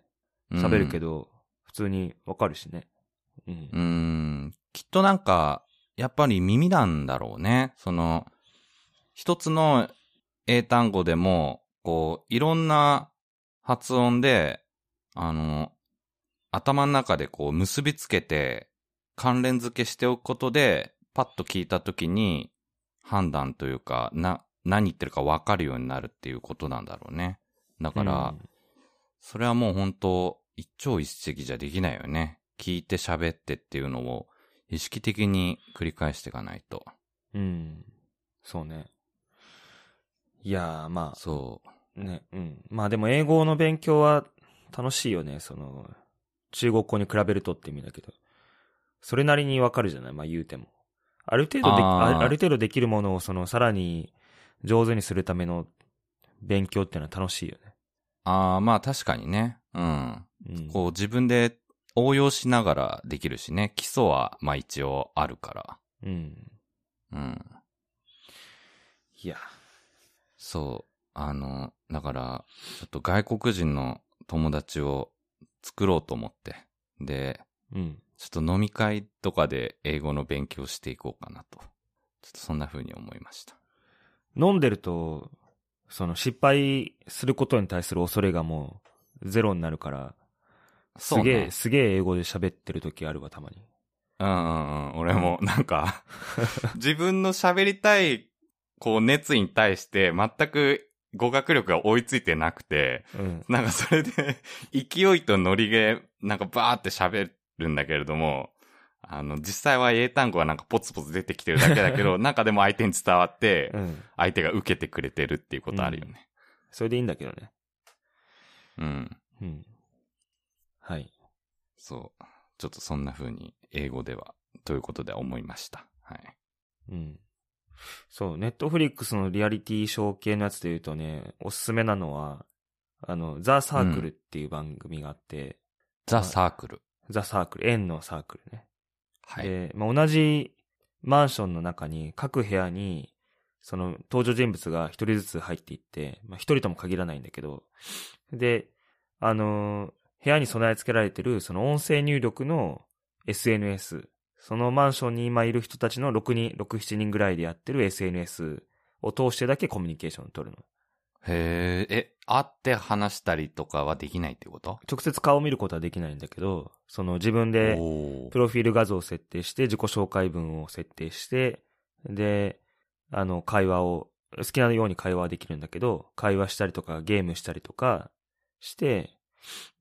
喋るけど。ど、普通にわかるしね。うんう。ん、きっとなんか、やっぱり耳なんだろうね。その、一つの英単語でも、こう、いろんな発音で、あの、頭の中でこう結びつけて、関連付けしておくことで、パッと聞いたときに、判断というか、な、何言ってるか分かるようになるっていうことなんだろうね。だから、それはもう本当一朝一夕じゃできないよね。聞いて喋ってっていうのを意識的に繰り返していかないと。うん、うん。そうね。いやー、まそあ、ね、うん。まあでも英語の勉強は楽しいよね。その、中国語に比べるとって意味だけど。それなりにわかるじゃない？まあ言うても。ある程度で、あーあある程度できるものを、その、さらに上手にするための勉強っていうのは楽しいよね。う。ああ、まあ確かにね。うん。うん。こう自分で応用しながらできるしね。基礎はまあ一応あるから。うん。うん。いや。そう。あの、だから、ちょっと外国人の友達を作ろうと思って。で、うん。ちょっと飲み会とかで英語の勉強していこうかなと。ちょっとそんな風に思いました。飲んでると、その失敗することに対する恐れがもうゼロになるから、すげえ、すげえ英語で喋ってる時あるわ、たまに。うんうんうん。俺もなんか、(laughs) 自分の喋りたい、こう熱意に対して全く語学力が追いついてなくて、うん。なんかそれで (laughs) 勢いとノリでなんかバーって喋るんだけれども、あの、実際は英単語がなんかポツポツ出てきてるだけだけど、(laughs) なんかでも相手に伝わってう、ん。相手が受けてくれてるっていうことあるよね。それでいいんだけどね。うん。うん。はい。そう。ちょっとそんな風に英語では、ということで思いました。はい。うん。そう、ネットフリックスのリアリティショー系のやつで言うとね、おすすめなのは、あの、ザ・サークルっていう番組があって、ザ・サークル。ザ・サークル、円のサークルね。はい。で、まあ、同じマンションの中に、各部屋に、その登場人物が一人ずつ入っていって、まあ、一人とも限らないんだけど、で、あのー部屋に備え付けられてる、その音声入力の SNS、そのマンションに今いる人たちの6人、6、7人ぐらいでやってる SNS を通してだけコミュニケーションを取るの。へえ、え、会って話したりとかはできないってこと？直接顔を見ることはできないんだけど、その自分で、プロフィール画像を設定して、自己紹介文を設定して、で、あの、会話を、好きなように会話はできるんだけど、会話したりとか、ゲームしたりとかして、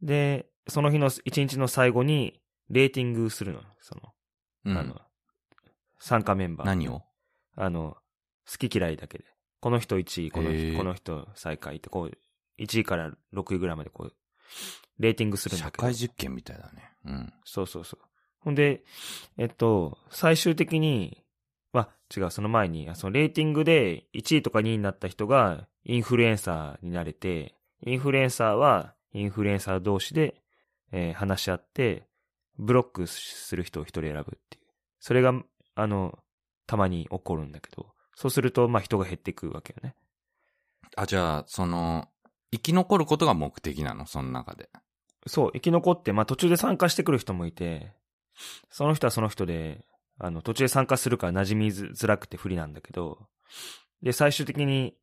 で、その日の一日の最後に、レーティングするの。その、うんあの、参加メンバー。何を？あの、好き嫌いだけで。この人1位、このへー人、この人最下位って、こう、1位から6位ぐらいまでこう、レーティングするんだけど。社会実験みたいだね。うん。そうそうそう。ほんで、えっと、最終的に、まあ、違う、その前に、あそのレーティングで1位とか2位になった人がインフルエンサーになれて、インフルエンサーはインフルエンサー同士で、えー話し合って、ブロックする人を一人選ぶっていう。それが、あの、たまに起こるんだけど、そうすると、まあ人が減っていくわけよね。あ、じゃあ、その、生き残ることが目的なの？その中で。そう、生き残って、まあ途中で参加してくる人もいて、その人はその人で、あの、途中で参加するから馴染みづらくて不利なんだけど、で、最終的に、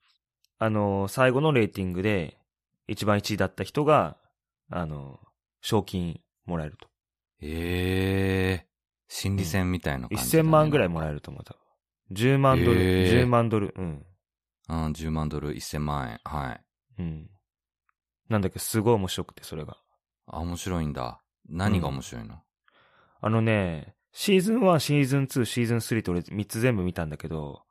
あの、最後のレーティングで、一番1位だった人が、あの、賞金もらえると。ええ心理戦みたいな感じだね、1000万ぐらいもらえると思う。多分10万ドル、へー10万ドル、うん。うん、10万ドル、1000万円。はい。うん。なんだけど、すごい面白くて、それが。あ、面白いんだ。何が面白いの、あのね、シーズン1、シーズン2、シーズン3と俺3つ全部見たんだけど、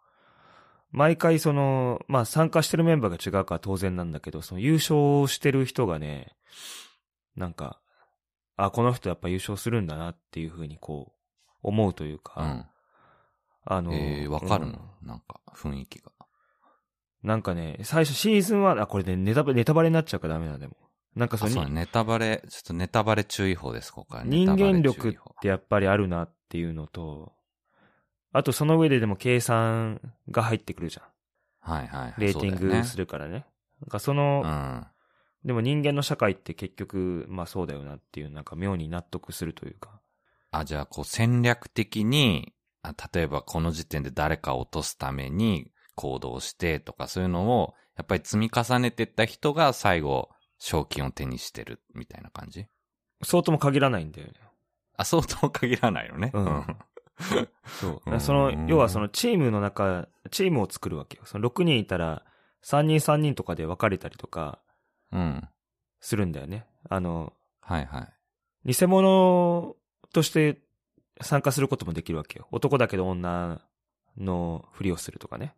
毎回その、まあ参加してるメンバーが違うから当然なんだけど、その優勝してる人がね、なんか、あ、この人やっぱ優勝するんだなっていうふうにこう、思うというか、うん。あの、ええわかるの、うんなんか、雰囲気が。なんかね、最初シーズン1、あ、これね、ネタバレ、ネタバレになっちゃうからダメなんでも。なんかそあ、のネタバレ、ちょっとネタバレ注意報です、ここから。ネ人間力っ報てやっぱりあるなっていうのと、あとその上ででも計算が入ってくるじゃん。はいはい。レーティングするからね。なんかその、うん。でも人間の社会って結局、まあそうだよなっていう、なんか妙に納得するというか。あ、じゃあ、こう戦略的に、あ例えばこの時点で誰かを落とすために行動してとかそういうのを、やっぱり積み重ねてった人が最後、賞金を手にしてるみたいな感じ？そうとも限らないんだよね。あ、そうとも限らないよね。うんそう。そうんの、要はそのチームの中、チームを作るわけよ。その6人いたら、3人3人とかで分かれたりとかうん。するんだよね。あの、はいはい。偽物として参加することもできるわけよ。男だけど女のふりをするとかね。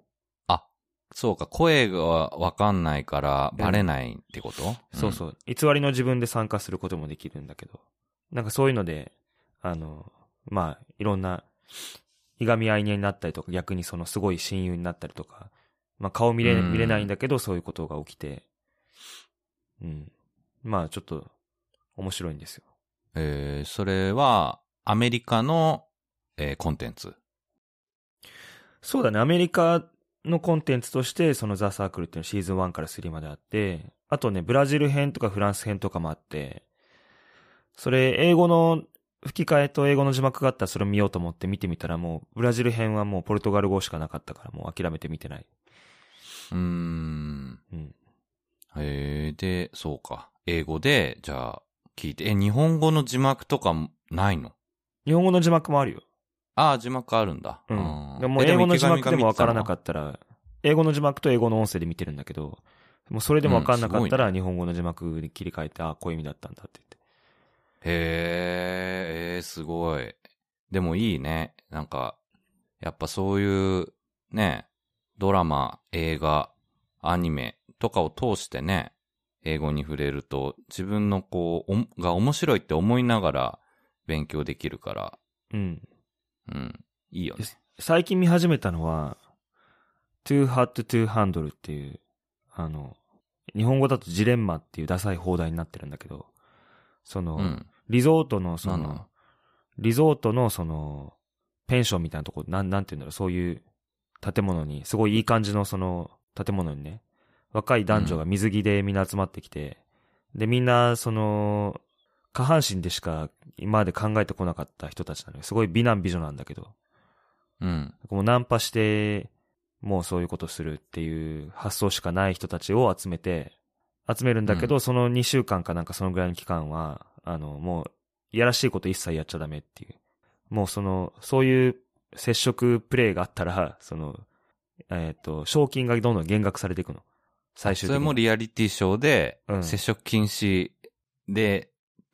あ、そうか、声がわかんないからバレないってこと、そうそう。偽りの自分で参加することもできるんだけど。なんかそういうので、あの、まあ、いろんな、いがみ合いになったりとか、逆にそのすごい親友になったりとか、まあ顔見れ、うん見れないんだけど、そういうことが起きて、うん。まあちょっと、面白いんですよ。えー、それは、アメリカの、えーコンテンツ？そうだね、アメリカのコンテンツとして、そのザ・サークルっていうのシーズン1から3まであって、あとね、ブラジル編とかフランス編とかもあって、それ、英語の吹き替えと英語の字幕があったらそれを見ようと思って見てみたらもう、ブラジル編はもうポルトガル語しかなかったからもう諦めて見てない。うーん。うん。えー、で、そうか。英語で、じゃあ、聞いて、え、日本語の字幕とかもないの？日本語の字幕もあるよ。ああ、字幕あるんだ。うん。でも英語の字幕でもわからなかったら、英語の字幕と英語の音声で見てるんだけど、もうそれでもわかんなかったら日本語の字幕に切り替えて、あ、こういう意味だったんだって言って。へえ、えー、すごい。でもいいね。なんか、やっぱそういう、ね、ドラマ、映画、アニメとかを通してね、英語に触れると、自分のこう、おが面白いって思いながら勉強できるから、うん。うん、いいよね。最近見始めたのは、too hot to handle っていう、あの、日本語だとジレンマっていうダサい放題になってるんだけど、その、うん。リゾートのその、リゾートのその、ペンションみたいなとこ、なん、なんて言うんだろう、そういう建物に、すごいいい感じのその、建物にね、若い男女が水着でみんな集まってきて、で、みんな、その、下半身でしか今まで考えてこなかった人たちなのよ。すごい美男美女なんだけど、うん。もうナンパして、もうそういうことするっていう発想しかない人たちを集めて、集めるんだけど、うんその2週間かなんかそのぐらいの期間は、あの、もう、いやらしいこと一切やっちゃダメっていう。もうその、そういう接触プレイがあったら、その、えっ、と、賞金がどんどん減額されていくの。最終的に。それもリアリティショーで、うん接触禁止で、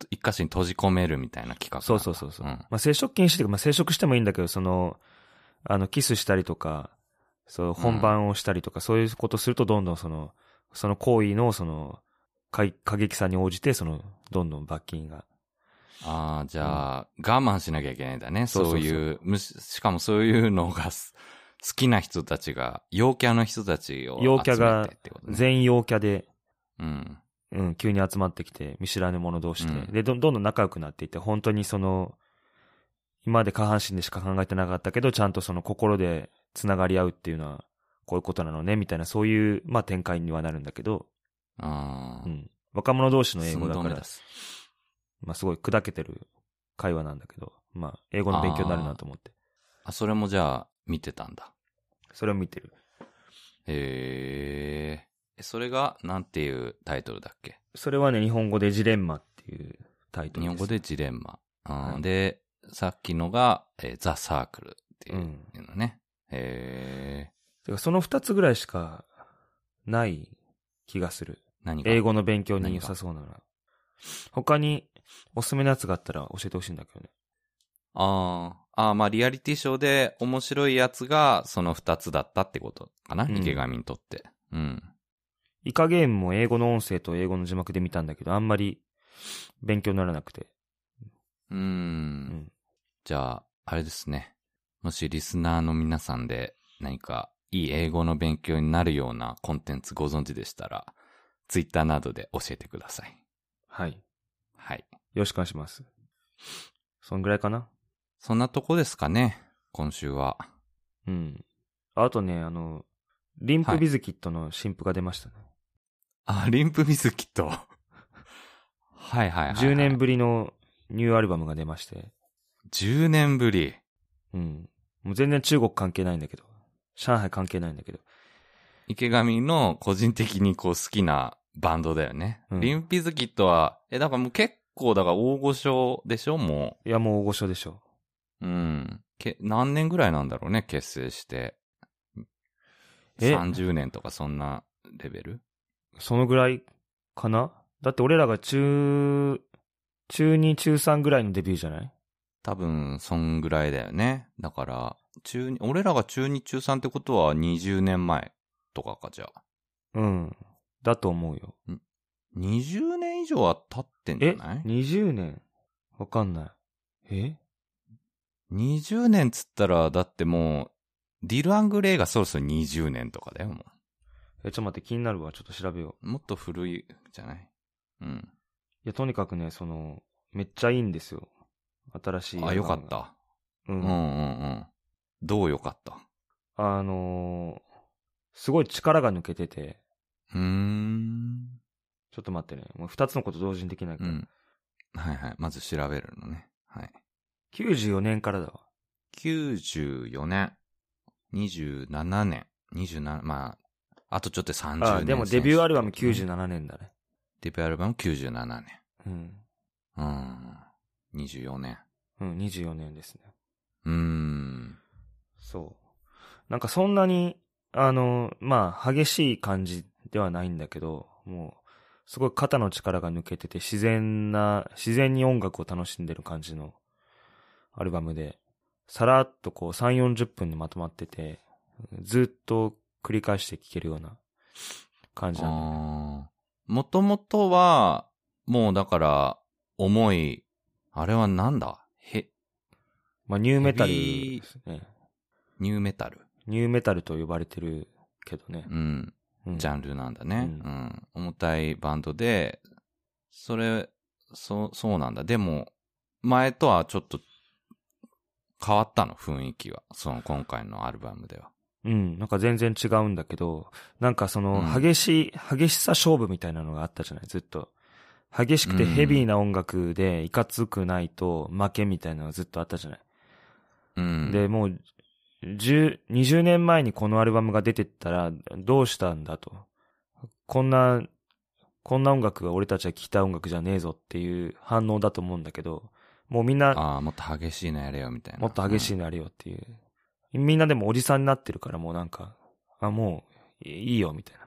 一箇所に閉じ込めるみたいな企画なそうそうそうそう。んまあ、接触禁止っていうか、まあ、接触してもいいんだけど、その、あの、キスしたりとか、そう、本番をしたりとか、そういうことすると、どんどんその、その行為の、その、過過激さに応じて、その、どんどん罰金が。ああ、じゃあ、我慢しなきゃいけないんだね。そういう、むし、しかもそういうのがす好きな人たちが、陽キャの人たちを集めて陽キャがってことね。全員陽キャで、うん。うん、急に集まってきて、見知らぬ者同士で、うんで、どんどんどん仲良くなっていって、本当にその、今まで下半身でしか考えてなかったけど、ちゃんとその心で繋がり合うっていうのは、こういうことなのね、みたいな、そういう、まあ展開にはなるんだけど、ああ、うん。若者同士の英語だからまあすごい砕けてる会話なんだけど、まあ英語の勉強になるなと思って。あ、それもじゃあ、見てたんだ。それを見てる。へえ。えそれが、なんていうタイトルだっけ？それはね、日本語でジレンマっていうタイトルです。日本語でジレンマ。うんはいで、さっきのが、えーザ・サークルっていううんのね。へえ。てかその二つぐらいしかない気がする。何が？英語の勉強に良さそうなのは。他におすすめのやつがあったら教えてほしいんだけどね。ああ、ああ、まあリアリティショーで面白いやつがその二つだったってことかな、うん池上にとって。うん。イカゲームも英語の音声と英語の字幕で見たんだけど、あんまり勉強にならなくて。うー。うんん。じゃあ、あれですね。もしリスナーの皆さんで何かいい英語の勉強になるようなコンテンツご存知でしたら、ツイッターなどで教えてください。はい。はい。よろしくお願いします。そんぐらいかな？そんなとこですかね、今週は。うん。あとね、あの、リンプビズキットの新譜が出ましたね。あ、リンプビズキット。(laughs) はいはいはい、はい。10年ぶりのニューアルバムが出まして。10年ぶり。うん。もう全然中国関係ないんだけど。上海関係ないんだけど。池上の個人的にこう好きなバンドだよね。うんリンピズキットは、え、だからもう結構だから大御所でしょもいや、もう大御所でしょ。う。うん。け、何年ぐらいなんだろうね、結成して。え？30年とかそんなレベル？そのぐらいかな？だって俺らが中、中2、中3ぐらいのデビューじゃない？多分、そんぐらいだよね。だから、中二、俺らが中2、中3ってことは20年前とかか、じゃあ。うん。だと思うよ。20年以上は経ってんじえゃない ?20 年？わかんない。え？?20 年つったら、だってもう、ディル・アングレイがそろそろ20年とかだよ、もえ、ちょっと待って、気になるわ。ちょっと調べよう。う。もっと古いじゃない？うん。いや、とにかくね、その、めっちゃいいんですよ。新しい。あ、よかっ。た。う。うんんうんうん。どうよかった？あのーすごい力が抜けてて、うーん。ちょっと待ってね。もう二つのこと同時にできないから。うん。はいはい。まず調べるのね。はい。94年からだわ。94年、27年、27、まあ、あとちょっとで30年。あ、でもデビューアルバム選手って97年だね。デビューアルバム97年。うん。うん。24年。うん、24年ですね。うーん。そう。なんかそんなに、あの、まあ、激しい感じではないんだけど、もう、すごい肩の力が抜けてて、自然な、自然に音楽を楽しんでる感じのアルバムで、さらっとこう3、40分にまとまってて、ずっと繰り返して聴けるような感じなんだよね。あーもともとは、もうだから、重い、あれはなんだ？へ、まあ、ニューメタルですね。ニューメタル？ニューメタルと呼ばれてるけどね。うん。うんジャンルなんだね。ううんん。重たいバンドで、それ、そう、そうなんだ。でも、前とはちょっと変わったの、雰囲気は。その今回のアルバムでは。うん、なんか全然違うんだけど、なんかそのうん激しい、激しさ勝負みたいなのがあったじゃない、ずっと。激しくてヘビーな音楽でいかつくないと負けみたいなのがずっとあったじゃない？うん。で、もう、10、20年前にこのアルバムが出てったら、どうしたんだと。こんな、こんな音楽が俺たちが聴きたい音楽じゃねえぞっていう反応だと思うんだけど、もうみんな、ああ、もっと激しいのやれよ、みたいな。もっと激しいのやれよっていう。みんなでもおじさんになってるからもうなんか、あ、もういいよみたいな。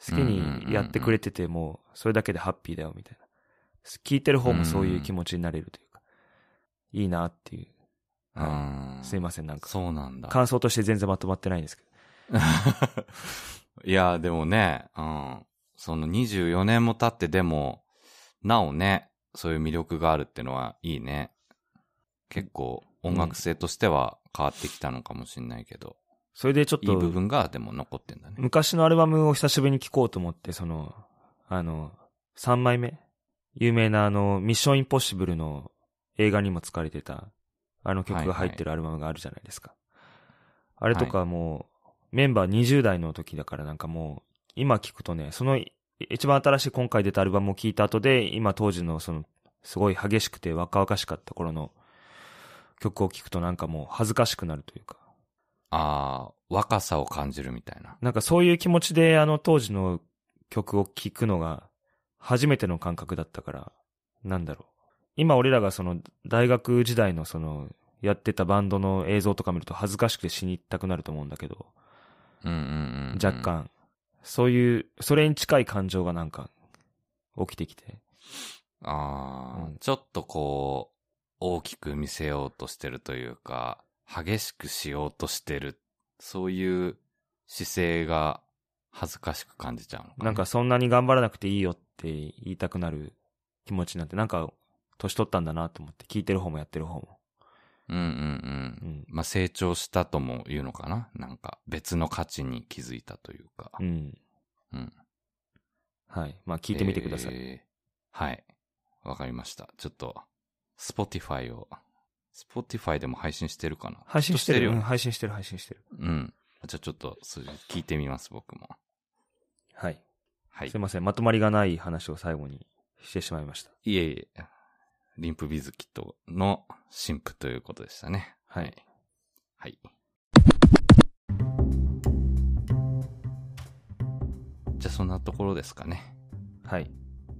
好きにやってくれててもうそれだけでハッピーだよみたいな。聞いてる方もそういう気持ちになれるというか、いいなっていう。うん。はい、すいません、なんか。そうなんだ。感想として全然まとまってないんですけど。(laughs) いや、でもね、うん。その24年も経ってでも、なおね、そういう魅力があるってのはいいね。結構音楽性としては変わってきたのかもしれないけど、それでちょっと、いい部分がでも残ってんだね。昔のアルバムを久しぶりに聴こうと思って、その、あの、3枚目？有名なあの、ミッションインポッシブルの映画にも使われてた、あの曲が入ってるアルバムがあるじゃないですか。あれとかもう、メンバー20代の時だからなんかもう、今聞くとね、そのい一番新しい今回出たアルバムを聴いた後で、今当時のその、すごい激しくて若々しかった頃の曲を聴くとなんかもう恥ずかしくなるというか。ああ、若さを感じるみたいな。なんかそういう気持ちであの当時の曲を聴くのが初めての感覚だったから、なんだろう。今俺らがその大学時代のそのやってたバンドの映像とか見ると恥ずかしくて死にたくなると思うんだけど、うんうんうん、うん。若。干、そういう、それに近い感情がなんか起きてきて。ああ、うんちょっとこう、大きく見せようとしてるというか、激しくしようとしてる。そういう姿勢が恥ずかしく感じちゃうのかな。なんかそんなに頑張らなくていいよって言いたくなる気持ちになって、なんか年取ったんだなと思って、聞いてる方もやってる方も。うんうんうん。うん。まあ、成長したとも言うのかな？なんか別の価値に気づいたというか。うん。うん。はい。まあ聞いてみてください。えーはい。わかりました。ちょっと、Spotify を Spotify でも配信してるかな？配信してるよね。うん配信してる、配信してる。うん。じゃあちょっと、それ聞いてみます、僕も。はい。はいすい。ません。まとまりがない話を最後にしてしまいました。いえいえ、リンプビズキットの新婦ということでしたね。はい。はい。じゃあそんなところですかね。はい。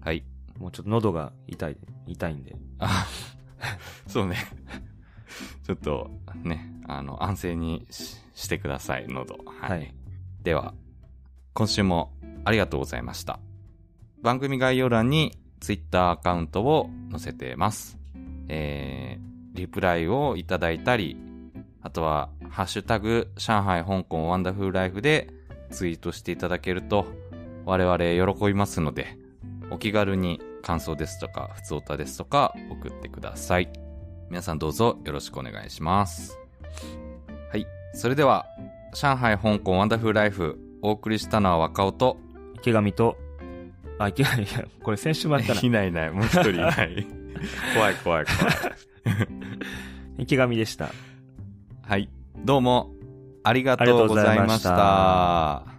はい。もうちょっと喉が痛い、痛いんで。あ、そうね。ちょっと、ね、あの、安静にししてください、喉。はい。はいでは、今週もありがとうございました。番組概要欄に Twitter アカウントを載せています。えー、リプライをいただいたり、あとは、ハッシュタグ、上海、香港、ワンダフルライフでツイートしていただけると、我々喜びますので、お気軽に感想ですとか、普通歌ですとか送ってください。皆さんどうぞよろしくお願いします。はい。それでは、上海、香港、ワンダフルライフ、お送りしたのは若尾と、池上と、あ、池上、いや、これ先週もやったな。(laughs) いないいない、もう一人いない。怖い怖い怖い。池上 (laughs) でした。はい。どうも、ありがとうございました。